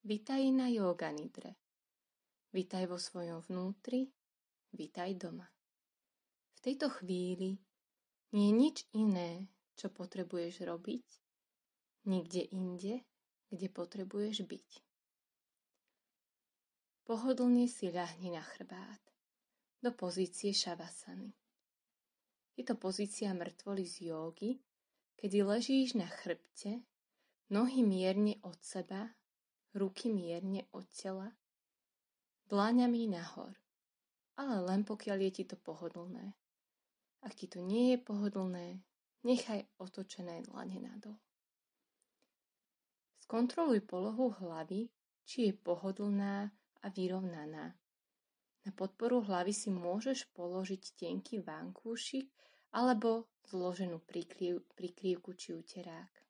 Vitaj na yoga nidre. Vitaj vo svojom vnútri, vitaj doma. V tejto chvíli nie je nič iné, čo potrebuješ robiť, nikde inde, kde potrebuješ byť. Pohodlne si ľahni na chrbát, do pozície šavasany. Je to pozícia mŕtvoly z jógy, kedy ležíš na chrbte, nohy mierne od seba ruky mierne od tela, dláňami nahor, ale len pokiaľ je ti to pohodlné. Ak ti to nie je pohodlné, nechaj otočené dlane nadol. Skontroluj polohu hlavy, či je pohodlná a vyrovnaná. Na podporu hlavy si môžeš položiť tenký vankúšik alebo zloženú prikrývku či uterák.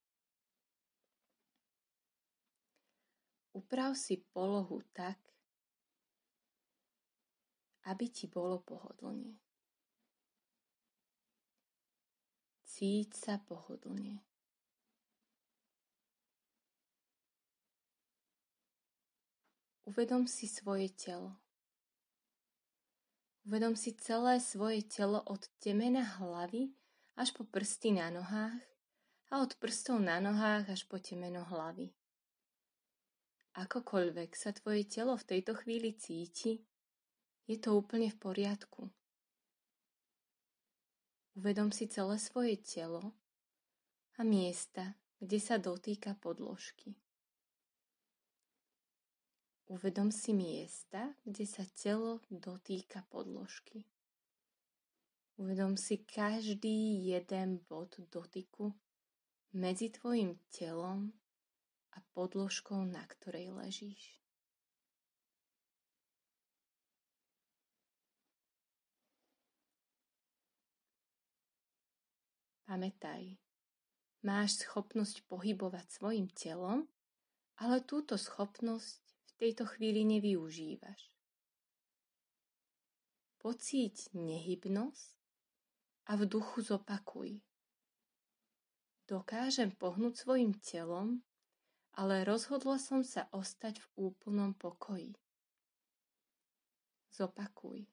Uprav si polohu tak, aby ti bolo pohodlne. Cíť sa pohodlne. Uvedom si svoje telo. Uvedom si celé svoje telo od temena hlavy až po prsty na nohách a od prstov na nohách až po temeno hlavy. Akokoľvek sa tvoje telo v tejto chvíli cíti, je to úplne v poriadku. Uvedom si celé svoje telo a miesta, kde sa dotýka podložky. Uvedom si miesta, kde sa telo dotýka podložky. Uvedom si každý jeden bod dotyku medzi tvojim telom a podložkou, na ktorej ležíš. Pamätaj, máš schopnosť pohybovať svojim telom, ale túto schopnosť v tejto chvíli nevyužívaš. Pocíť nehybnosť a v duchu zopakuj. Dokážem pohnúť svojim telom ale rozhodla som sa ostať v úplnom pokoji. Zopakuj.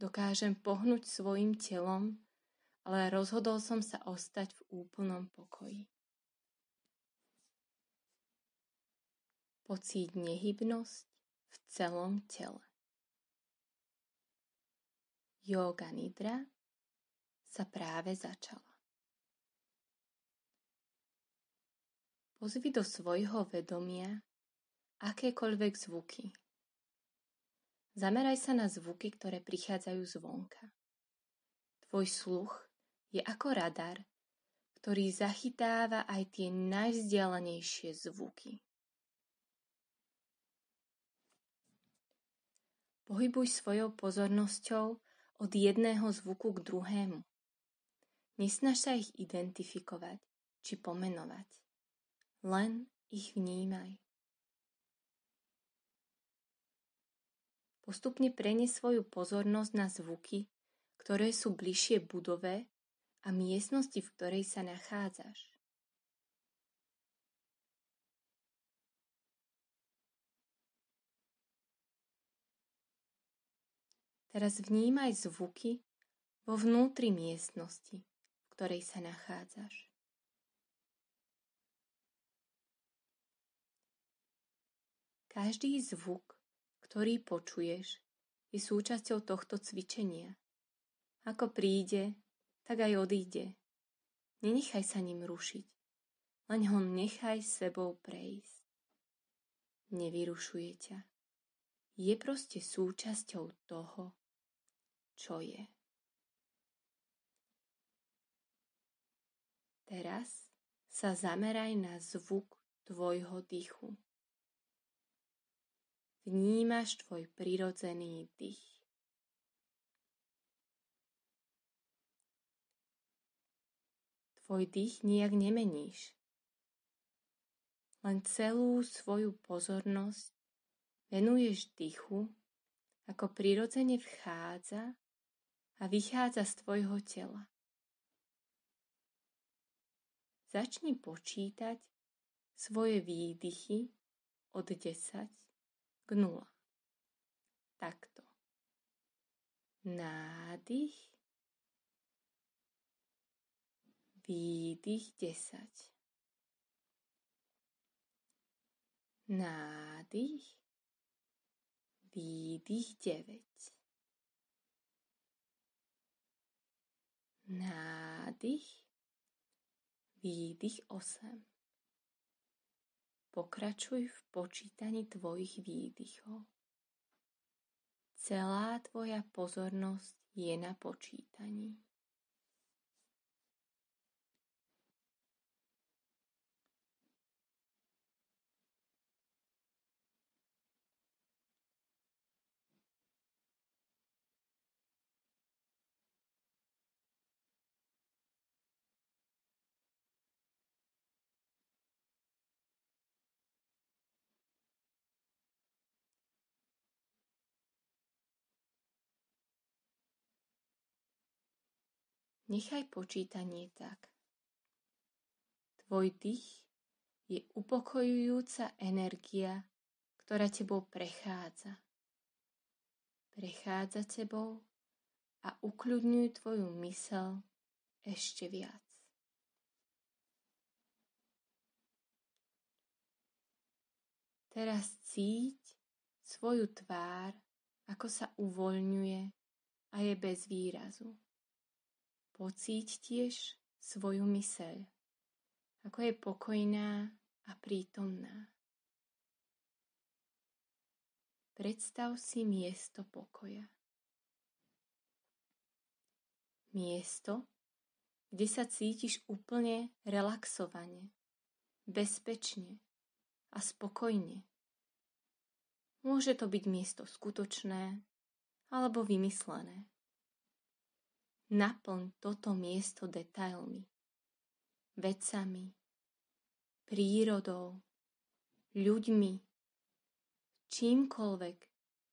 Dokážem pohnúť svojim telom, ale rozhodol som sa ostať v úplnom pokoji. Pocíť nehybnosť v celom tele. Yoga Nidra sa práve začala. Pozvi do svojho vedomia akékoľvek zvuky. Zameraj sa na zvuky, ktoré prichádzajú zvonka. Tvoj sluch je ako radar, ktorý zachytáva aj tie najvzdialenejšie zvuky. Pohybuj svojou pozornosťou od jedného zvuku k druhému. Nesnaž sa ich identifikovať či pomenovať. Len ich vnímaj. Postupne prenes svoju pozornosť na zvuky, ktoré sú bližšie budove a miestnosti, v ktorej sa nachádzaš. Teraz vnímaj zvuky vo vnútri miestnosti, v ktorej sa nachádzaš. Každý zvuk, ktorý počuješ, je súčasťou tohto cvičenia. Ako príde, tak aj odíde. Nenechaj sa ním rušiť, len ho nechaj sebou prejsť. Nevyrušuje ťa. Je proste súčasťou toho, čo je. Teraz sa zameraj na zvuk tvojho dýchu. Vnímaš tvoj prirodzený dých. Tvoj dých nijak nemeníš. Len celú svoju pozornosť venuješ dýchu, ako prirodzene vchádza a vychádza z tvojho tela. Začni počítať svoje výdychy od 10 0. Takto. Nádych, výdych 10. Nádych, výdych 9. Nádych, výdych 8. Pokračuj v počítaní tvojich výdychov. Celá tvoja pozornosť je na počítaní. Nechaj počítanie tak. Tvoj dých je upokojujúca energia, ktorá tebou prechádza. Prechádza tebou a ukľudňuj tvoju mysel ešte viac. Teraz cíť svoju tvár, ako sa uvoľňuje a je bez výrazu. Pocíť tiež svoju myseľ, ako je pokojná a prítomná. Predstav si miesto pokoja. Miesto, kde sa cítiš úplne relaxovane, bezpečne a spokojne. Môže to byť miesto skutočné alebo vymyslené. Naplň toto miesto detailmi, vecami, prírodou, ľuďmi, čímkoľvek,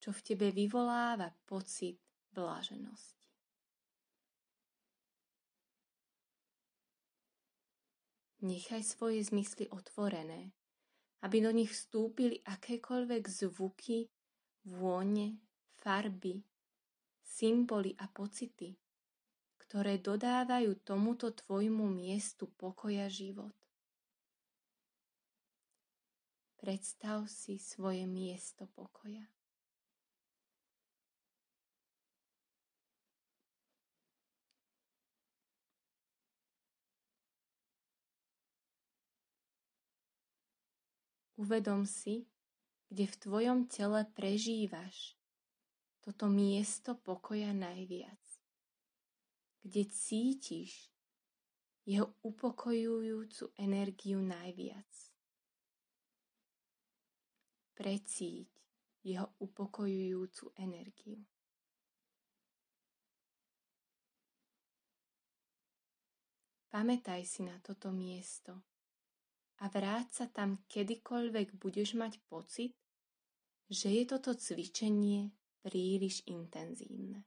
čo v tebe vyvoláva pocit bláženosti. Nechaj svoje zmysly otvorené, aby do nich vstúpili akékoľvek zvuky, vône, farby, symboly a pocity, ktoré dodávajú tomuto tvojmu miestu pokoja život. Predstav si svoje miesto pokoja. Uvedom si, kde v tvojom tele prežívaš toto miesto pokoja najviac kde cítiš jeho upokojujúcu energiu najviac. Precíť jeho upokojujúcu energiu. Pamätaj si na toto miesto a vráť sa tam kedykoľvek budeš mať pocit, že je toto cvičenie príliš intenzívne.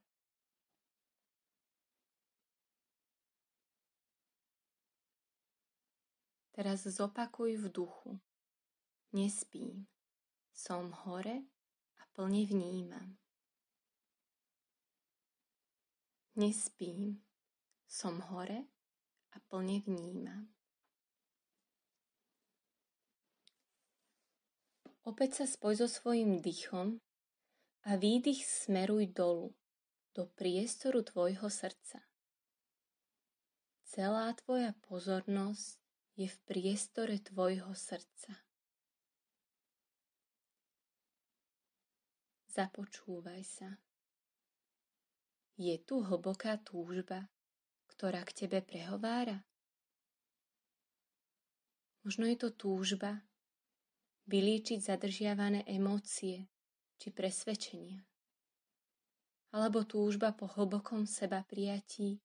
Teraz zopakuj v duchu. Nespím. Som hore a plne vnímam. Nespím. Som hore a plne vnímam. Opäť sa spoj so svojím dýchom a výdych smeruj dolu, do priestoru tvojho srdca. Celá tvoja pozornosť je v priestore tvojho srdca. Započúvaj sa. Je tu hlboká túžba, ktorá k tebe prehovára? Možno je to túžba vylíčiť zadržiavané emócie či presvedčenia. Alebo túžba po hlbokom seba prijatí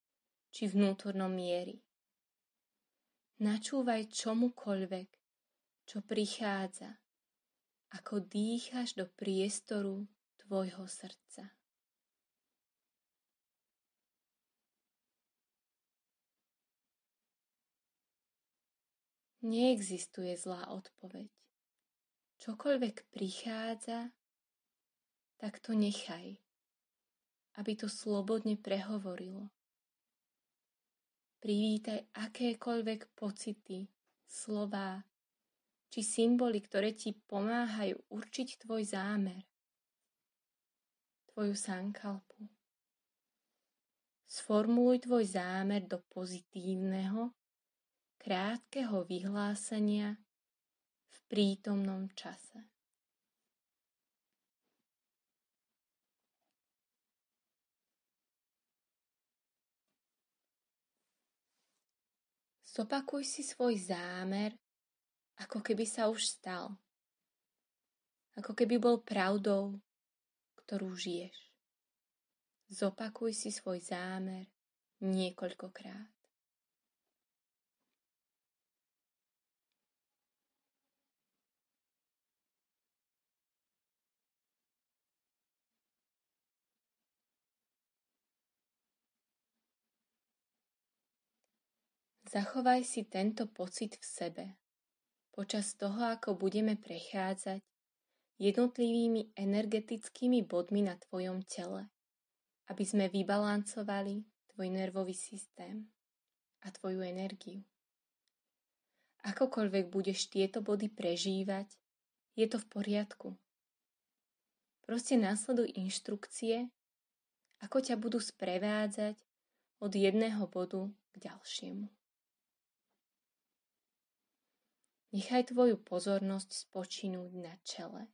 či vnútornom miery. Načúvaj čomukoľvek, čo prichádza, ako dýcháš do priestoru tvojho srdca. Neexistuje zlá odpoveď. čokoľvek prichádza, tak to nechaj, aby to slobodne prehovorilo. Privítaj akékoľvek pocity, slová či symboly, ktoré ti pomáhajú určiť tvoj zámer, tvoju sankalpu. Sformuluj tvoj zámer do pozitívneho, krátkeho vyhlásenia v prítomnom čase. Zopakuj si svoj zámer, ako keby sa už stal. Ako keby bol pravdou, ktorú žiješ. Zopakuj si svoj zámer niekoľkokrát. Zachovaj si tento pocit v sebe počas toho, ako budeme prechádzať jednotlivými energetickými bodmi na tvojom tele, aby sme vybalancovali tvoj nervový systém a tvoju energiu. Akokoľvek budeš tieto body prežívať, je to v poriadku. Proste následuj inštrukcie, ako ťa budú sprevádzať od jedného bodu k ďalšiemu. Nechaj tvoju pozornosť spočinúť na čele,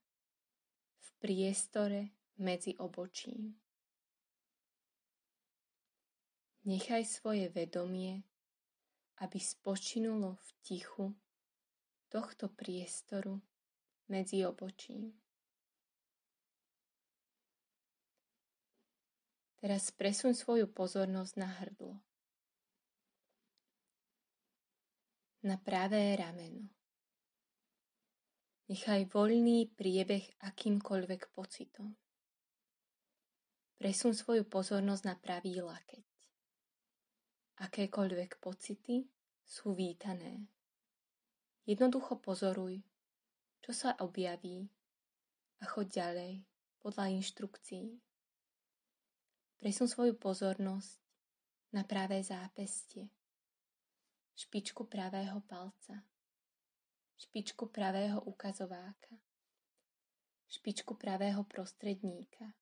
v priestore medzi obočím. Nechaj svoje vedomie, aby spočinulo v tichu tohto priestoru medzi obočím. Teraz presuň svoju pozornosť na hrdlo, na pravé rameno. Nechaj voľný priebeh akýmkoľvek pocitom. Presun svoju pozornosť na pravý lakeť. Akékoľvek pocity sú vítané. Jednoducho pozoruj, čo sa objaví a choď ďalej podľa inštrukcií. Presun svoju pozornosť na pravé zápestie, špičku pravého palca špičku pravého ukazováka, špičku pravého prostredníka,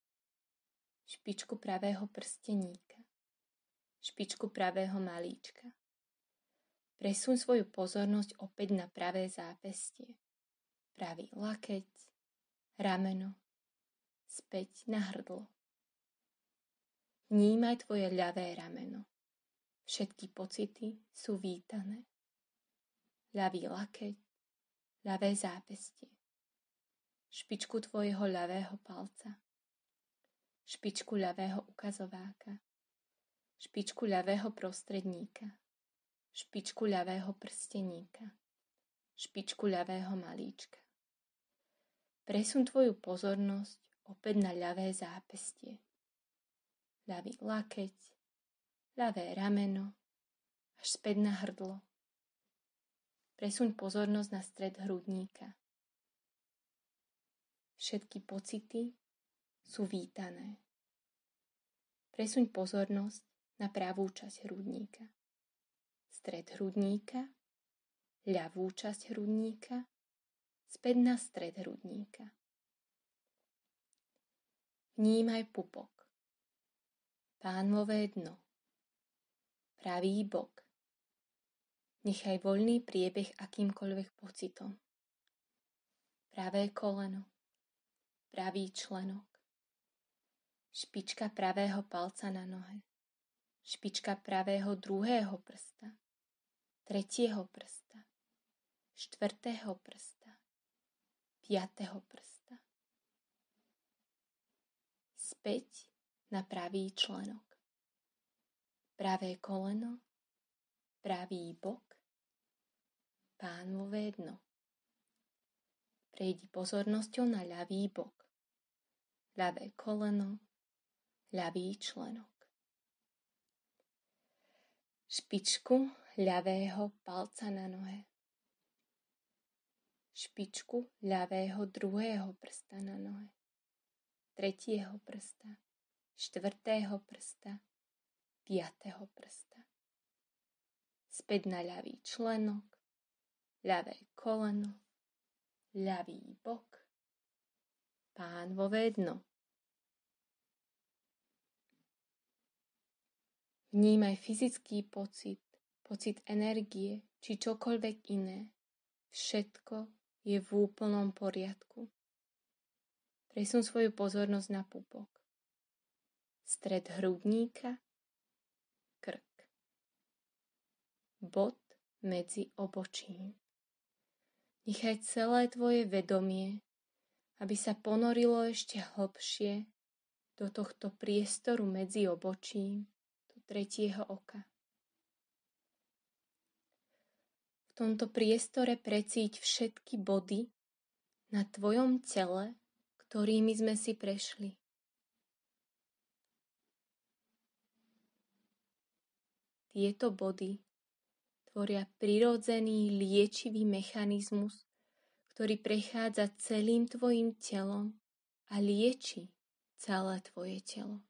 špičku pravého prsteníka, špičku pravého malíčka. Presuň svoju pozornosť opäť na pravé zápestie, pravý lakeť, rameno, späť na hrdlo. Vnímaj tvoje ľavé rameno. Všetky pocity sú vítané. Ľavý lakeť, ľavé zápestie, špičku tvojho ľavého palca, špičku ľavého ukazováka, špičku ľavého prostredníka, špičku ľavého prsteníka, špičku ľavého malíčka. Presun tvoju pozornosť opäť na ľavé zápestie, ľavý lakeť, ľavé rameno, až späť na hrdlo, Presuň pozornosť na stred hrudníka. Všetky pocity sú vítané. Presuň pozornosť na pravú časť hrudníka. Stred hrudníka, ľavú časť hrudníka, späť na stred hrudníka. Vnímaj pupok, pánové dno, pravý bok, Nechaj voľný priebeh akýmkoľvek pocitom. Pravé koleno, pravý členok, špička pravého palca na nohe, špička pravého druhého prsta, tretieho prsta, štvrtého prsta, piatého prsta. Späť na pravý členok. Pravé koleno, pravý bok, pánové dno. Prejdi pozornosťou na ľavý bok, ľavé koleno, ľavý členok. Špičku ľavého palca na nohe. špičku ľavého druhého prsta na nohe, tretieho prsta, štvrtého prsta, piatého prsta. Späť na ľavý členok, ľavé koleno, ľavý bok, pánvové dno. Vnímaj fyzický pocit, pocit energie či čokoľvek iné. Všetko je v úplnom poriadku. Presun svoju pozornosť na pupok. Stred hrudníka, Bod medzi obočím. Nechaj celé tvoje vedomie, aby sa ponorilo ešte hlbšie do tohto priestoru medzi obočím tretieho oka. V tomto priestore precíť všetky body na tvojom tele, ktorými sme si prešli. Tieto body tvoria prirodzený liečivý mechanizmus, ktorý prechádza celým tvojim telom a lieči celé tvoje telo.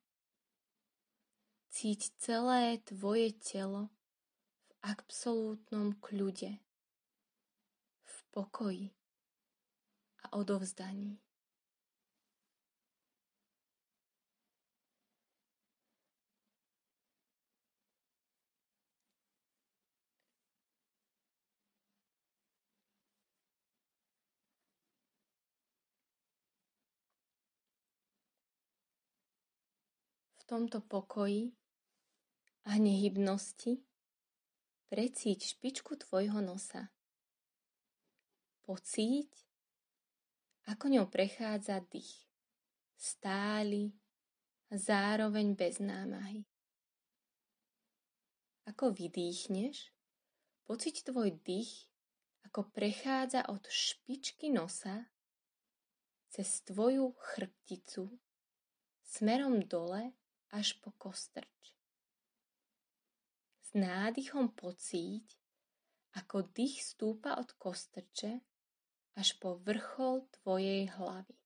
Cíť celé tvoje telo v absolútnom kľude, v pokoji a odovzdaní. Tomto pokoji a nehybnosti precíť špičku tvojho nosa. Pocíť, ako ňou prechádza dých. Stály a zároveň bez námahy. Ako vydýchneš, pocíť tvoj dých, ako prechádza od špičky nosa cez tvoju chrbticu smerom dole až po kostrč nádychom pocíť, ako dých stúpa od kostrče až po vrchol tvojej hlavy.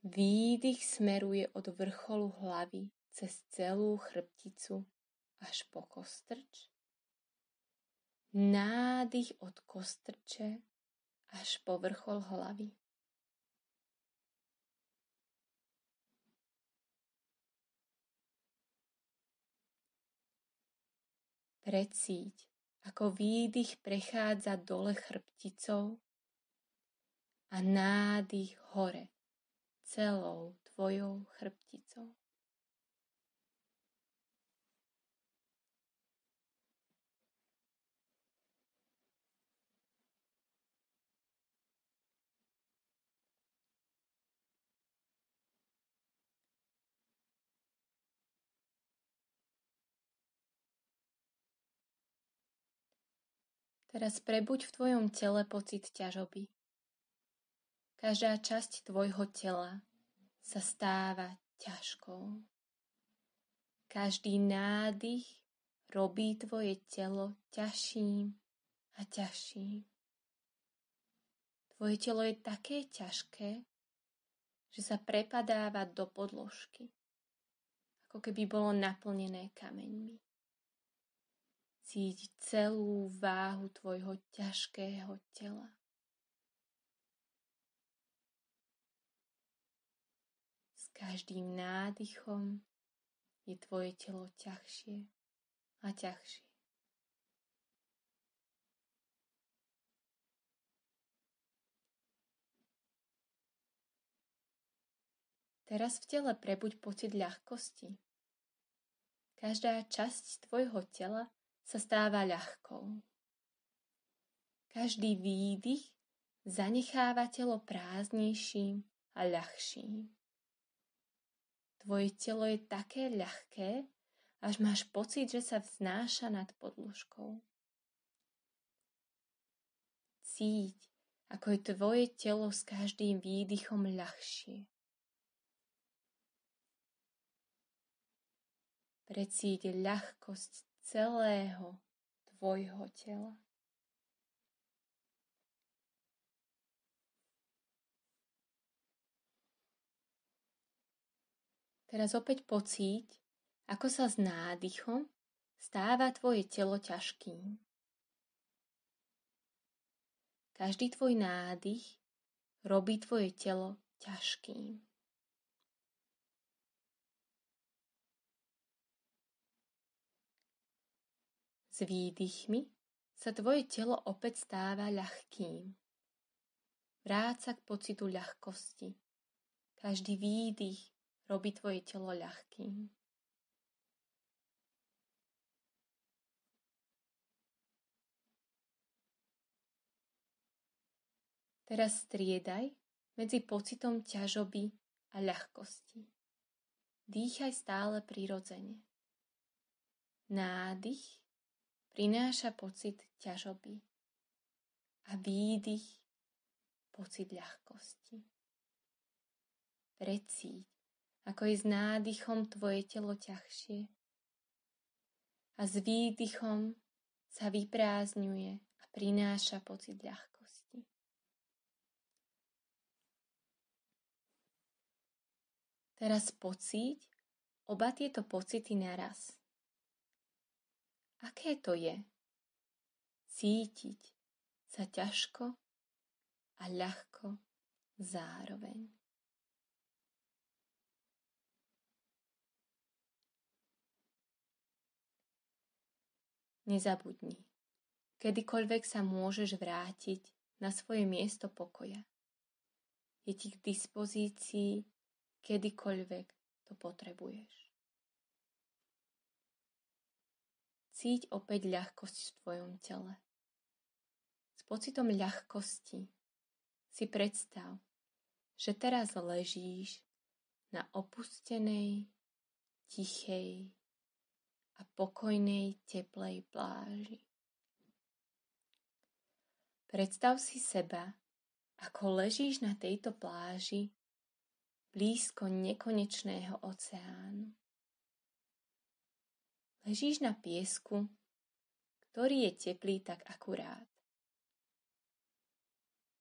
Výdych smeruje od vrcholu hlavy cez celú chrbticu až po kostrč. Nádych od kostrče až po vrchol hlavy. Precíť, ako výdych prechádza dole chrbticou a nádych hore celou tvojou chrbticou. Teraz prebuď v tvojom tele pocit ťažoby. Každá časť tvojho tela sa stáva ťažkou. Každý nádych robí tvoje telo ťažším a ťažším. Tvoje telo je také ťažké, že sa prepadáva do podložky, ako keby bolo naplnené kameňmi cíť celú váhu tvojho ťažkého tela. S každým nádychom je tvoje telo ťažšie a ťažšie. Teraz v tele prebuď pocit ľahkosti. Každá časť tvojho tela sa stáva ľahkou. Každý výdych zanecháva telo prázdnejším a ľahším. Tvoje telo je také ľahké, až máš pocit, že sa vznáša nad podložkou. Cíť, ako je tvoje telo s každým výdychom ľahšie. Precíť ľahkosť celého tvojho tela. Teraz opäť pocíť, ako sa s nádychom stáva tvoje telo ťažkým. Každý tvoj nádych robí tvoje telo ťažkým. S výdychmi sa tvoje telo opäť stáva ľahkým. Vráca k pocitu ľahkosti. Každý výdych robí tvoje telo ľahkým. Teraz striedaj medzi pocitom ťažoby a ľahkosti. Dýchaj stále prirodzene. Nádych prináša pocit ťažoby a výdych pocit ľahkosti. Precíť, ako je s nádychom tvoje telo ťažšie a s výdychom sa vyprázdňuje a prináša pocit ľahkosti. Teraz pocíť oba tieto pocity naraz. Aké to je? Cítiť sa ťažko a ľahko zároveň. Nezabudni, kedykoľvek sa môžeš vrátiť na svoje miesto pokoja. Je ti k dispozícii, kedykoľvek to potrebuješ. Cíť opäť ľahkosť v tvojom tele. S pocitom ľahkosti si predstav, že teraz ležíš na opustenej, tichej a pokojnej teplej pláži. Predstav si seba, ako ležíš na tejto pláži blízko nekonečného oceánu. Ležíš na piesku, ktorý je teplý tak akurát.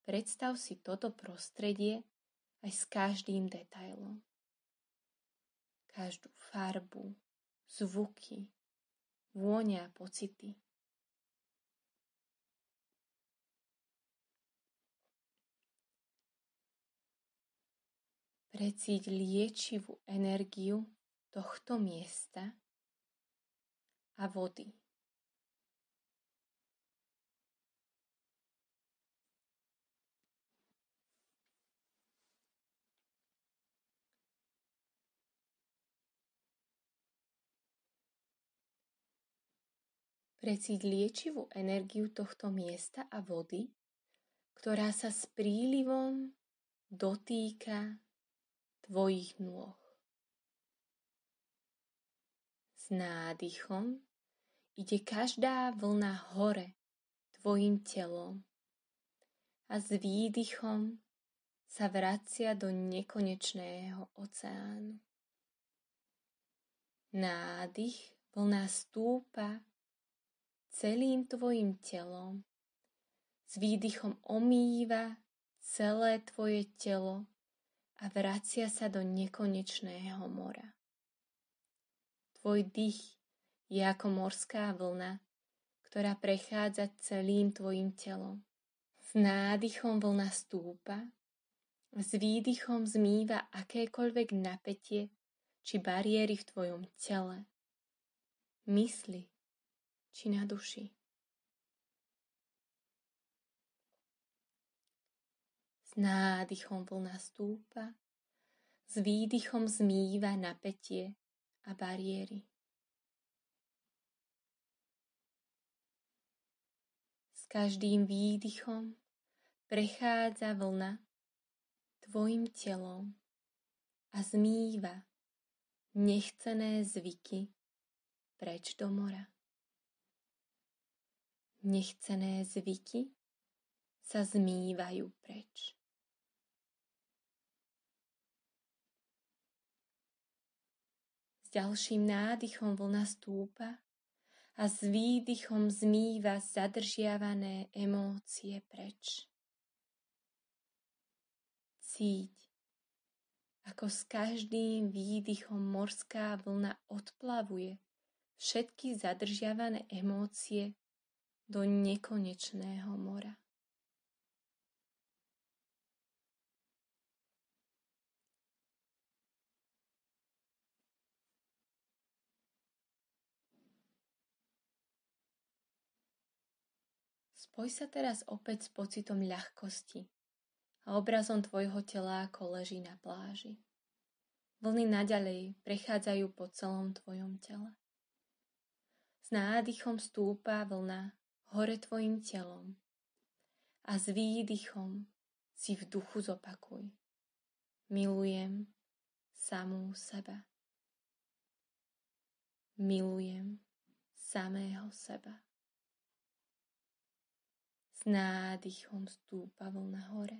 Predstav si toto prostredie aj s každým detailom. Každú farbu, zvuky, vôňa a pocity. Precíť liečivú energiu tohto miesta a vody. Precíť liečivú energiu tohto miesta a vody, ktorá sa s prílivom dotýka tvojich nôh. S nádychom ide každá vlna hore tvojim telom a s výdychom sa vracia do nekonečného oceánu. Nádych vlna stúpa celým tvojim telom, s výdychom omýva celé tvoje telo a vracia sa do nekonečného mora. Tvoj dých je ako morská vlna, ktorá prechádza celým tvojim telom. S nádychom vlna stúpa, s výdychom zmýva akékoľvek napätie či bariéry v tvojom tele, mysli či na duši. S nádychom vlna stúpa, s výdychom zmýva napätie a bariéry. Každým výdychom prechádza vlna tvojim telom a zmýva nechcené zvyky preč do mora. Nechcené zvyky sa zmývajú preč. S ďalším nádychom vlna stúpa a s výdychom zmýva zadržiavané emócie preč. Cíť, ako s každým výdychom morská vlna odplavuje všetky zadržiavané emócie do nekonečného mora. Spoj sa teraz opäť s pocitom ľahkosti a obrazom tvojho tela, ako leží na pláži. Vlny naďalej prechádzajú po celom tvojom tele. S nádychom stúpa vlna hore tvojim telom a s výdychom si v duchu zopakuj. Milujem samú seba. Milujem samého seba. S nádychom stúpa vlna hore.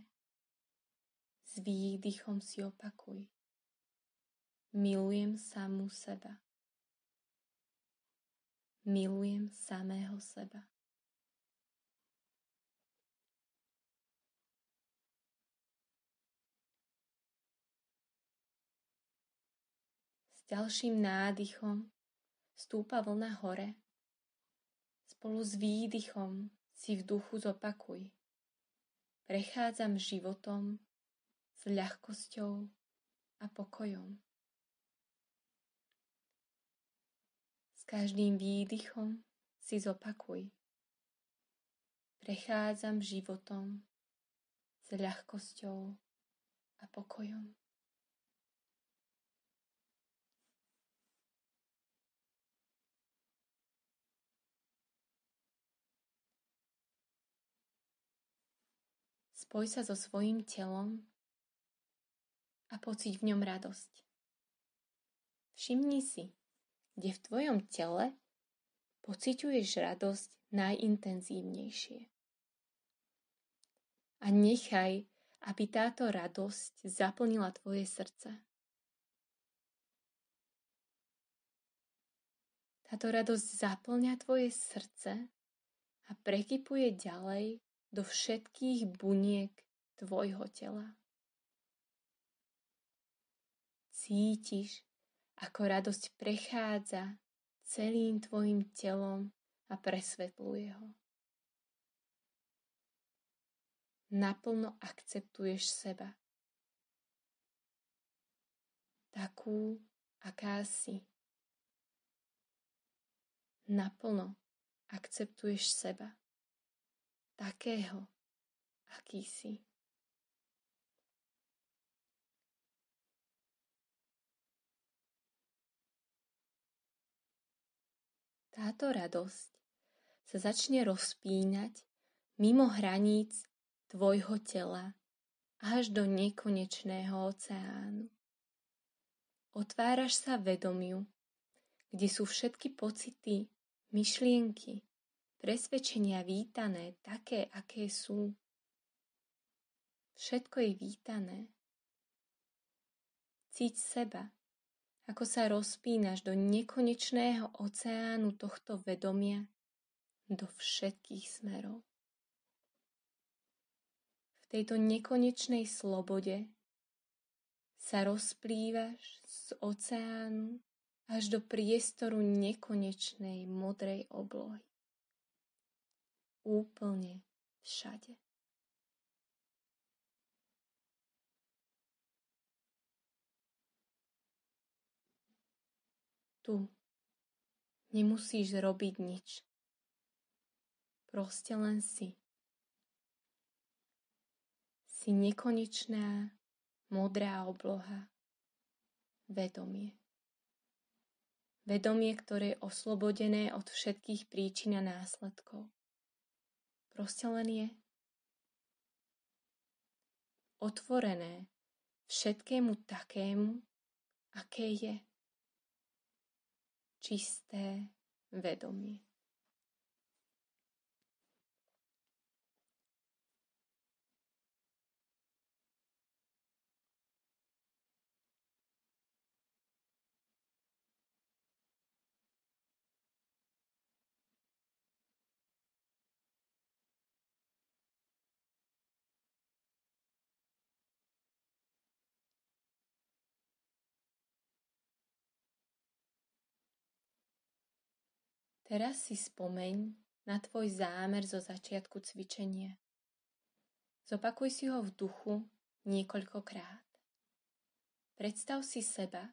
S výdychom si opakuj. Milujem samú seba. Milujem samého seba. S ďalším nádychom stúpa vlna hore. Spolu s výdychom si v duchu zopakuj. Prechádzam životom s ľahkosťou a pokojom. S každým výdychom si zopakuj. Prechádzam životom s ľahkosťou a pokojom. Spoj sa so svojím telom a pocíť v ňom radosť. Všimni si, kde v tvojom tele pociťuješ radosť najintenzívnejšie. A nechaj, aby táto radosť zaplnila tvoje srdce. Táto radosť zaplňa tvoje srdce a prekypuje ďalej do všetkých buniek tvojho tela. Cítiš, ako radosť prechádza celým tvojim telom a presvetľuje ho. Naplno akceptuješ seba. Takú, aká si. Naplno akceptuješ seba takého, aký si. Táto radosť sa začne rozpínať mimo hraníc tvojho tela až do nekonečného oceánu. Otváraš sa vedomiu, kde sú všetky pocity, myšlienky, presvedčenia vítané, také, aké sú. Všetko je vítané. Cíť seba, ako sa rozpínaš do nekonečného oceánu tohto vedomia do všetkých smerov. V tejto nekonečnej slobode sa rozplývaš z oceánu až do priestoru nekonečnej modrej oblohy úplne všade. Tu nemusíš robiť nič. Proste len si. Si nekonečná, modrá obloha, vedomie. Vedomie, ktoré je oslobodené od všetkých príčin a následkov. Proste len je. Otvorené všetkému takému, aké je. Čisté vedomie. Teraz si spomeň na tvoj zámer zo začiatku cvičenia. Zopakuj si ho v duchu niekoľkokrát. Predstav si seba,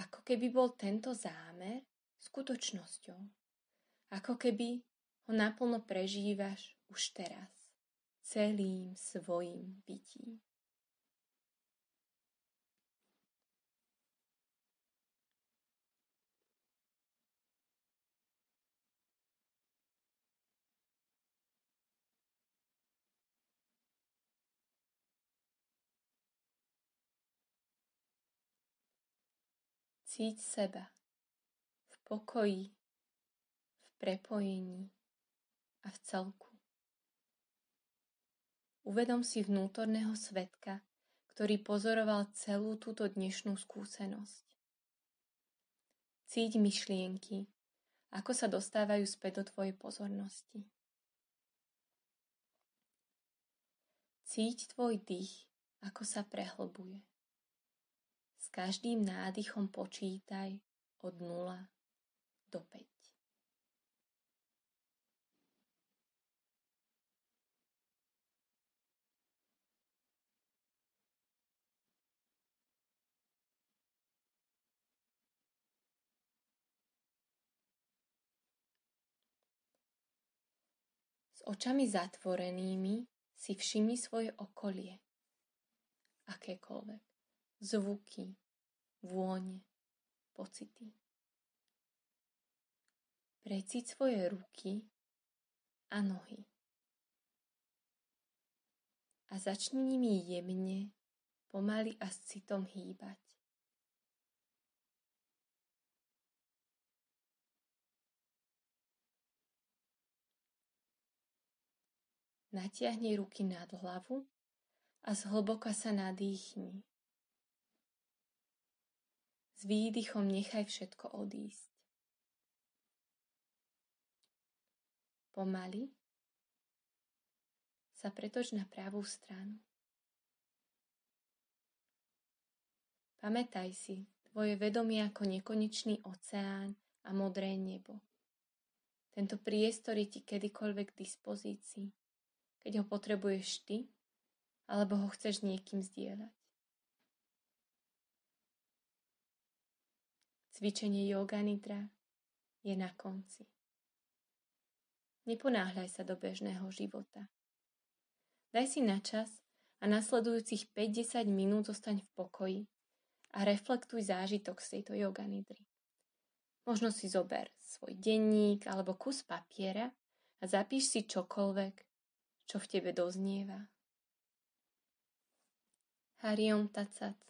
ako keby bol tento zámer skutočnosťou. Ako keby ho naplno prežívaš už teraz, celým svojim bytím. Cíť seba v pokoji, v prepojení a v celku. Uvedom si vnútorného svetka, ktorý pozoroval celú túto dnešnú skúsenosť. Cíť myšlienky, ako sa dostávajú späť do tvojej pozornosti. Cíť tvoj dých, ako sa prehlbuje. Každým nádychom počítaj od 0 do 5. S očami zatvorenými si všimni svoje okolie, akékoľvek zvuky, vône, pocity. Precíť svoje ruky a nohy. A začni nimi jemne, pomaly a s citom hýbať. Natiahni ruky nad hlavu a zhlboka sa nadýchni. S výdychom nechaj všetko odísť. Pomaly sa pretoč na pravú stranu. Pamätaj si tvoje vedomie ako nekonečný oceán a modré nebo. Tento priestor je ti kedykoľvek k dispozícii, keď ho potrebuješ ty, alebo ho chceš niekým zdieľať. Cvičenie yoga nidra je na konci. Neponáhľaj sa do bežného života. Daj si na čas a nasledujúcich 5-10 minút zostaň v pokoji a reflektuj zážitok z tejto yoga nidry. Možno si zober svoj denník alebo kus papiera a zapíš si čokoľvek, čo v tebe doznieva. Hariom Tacat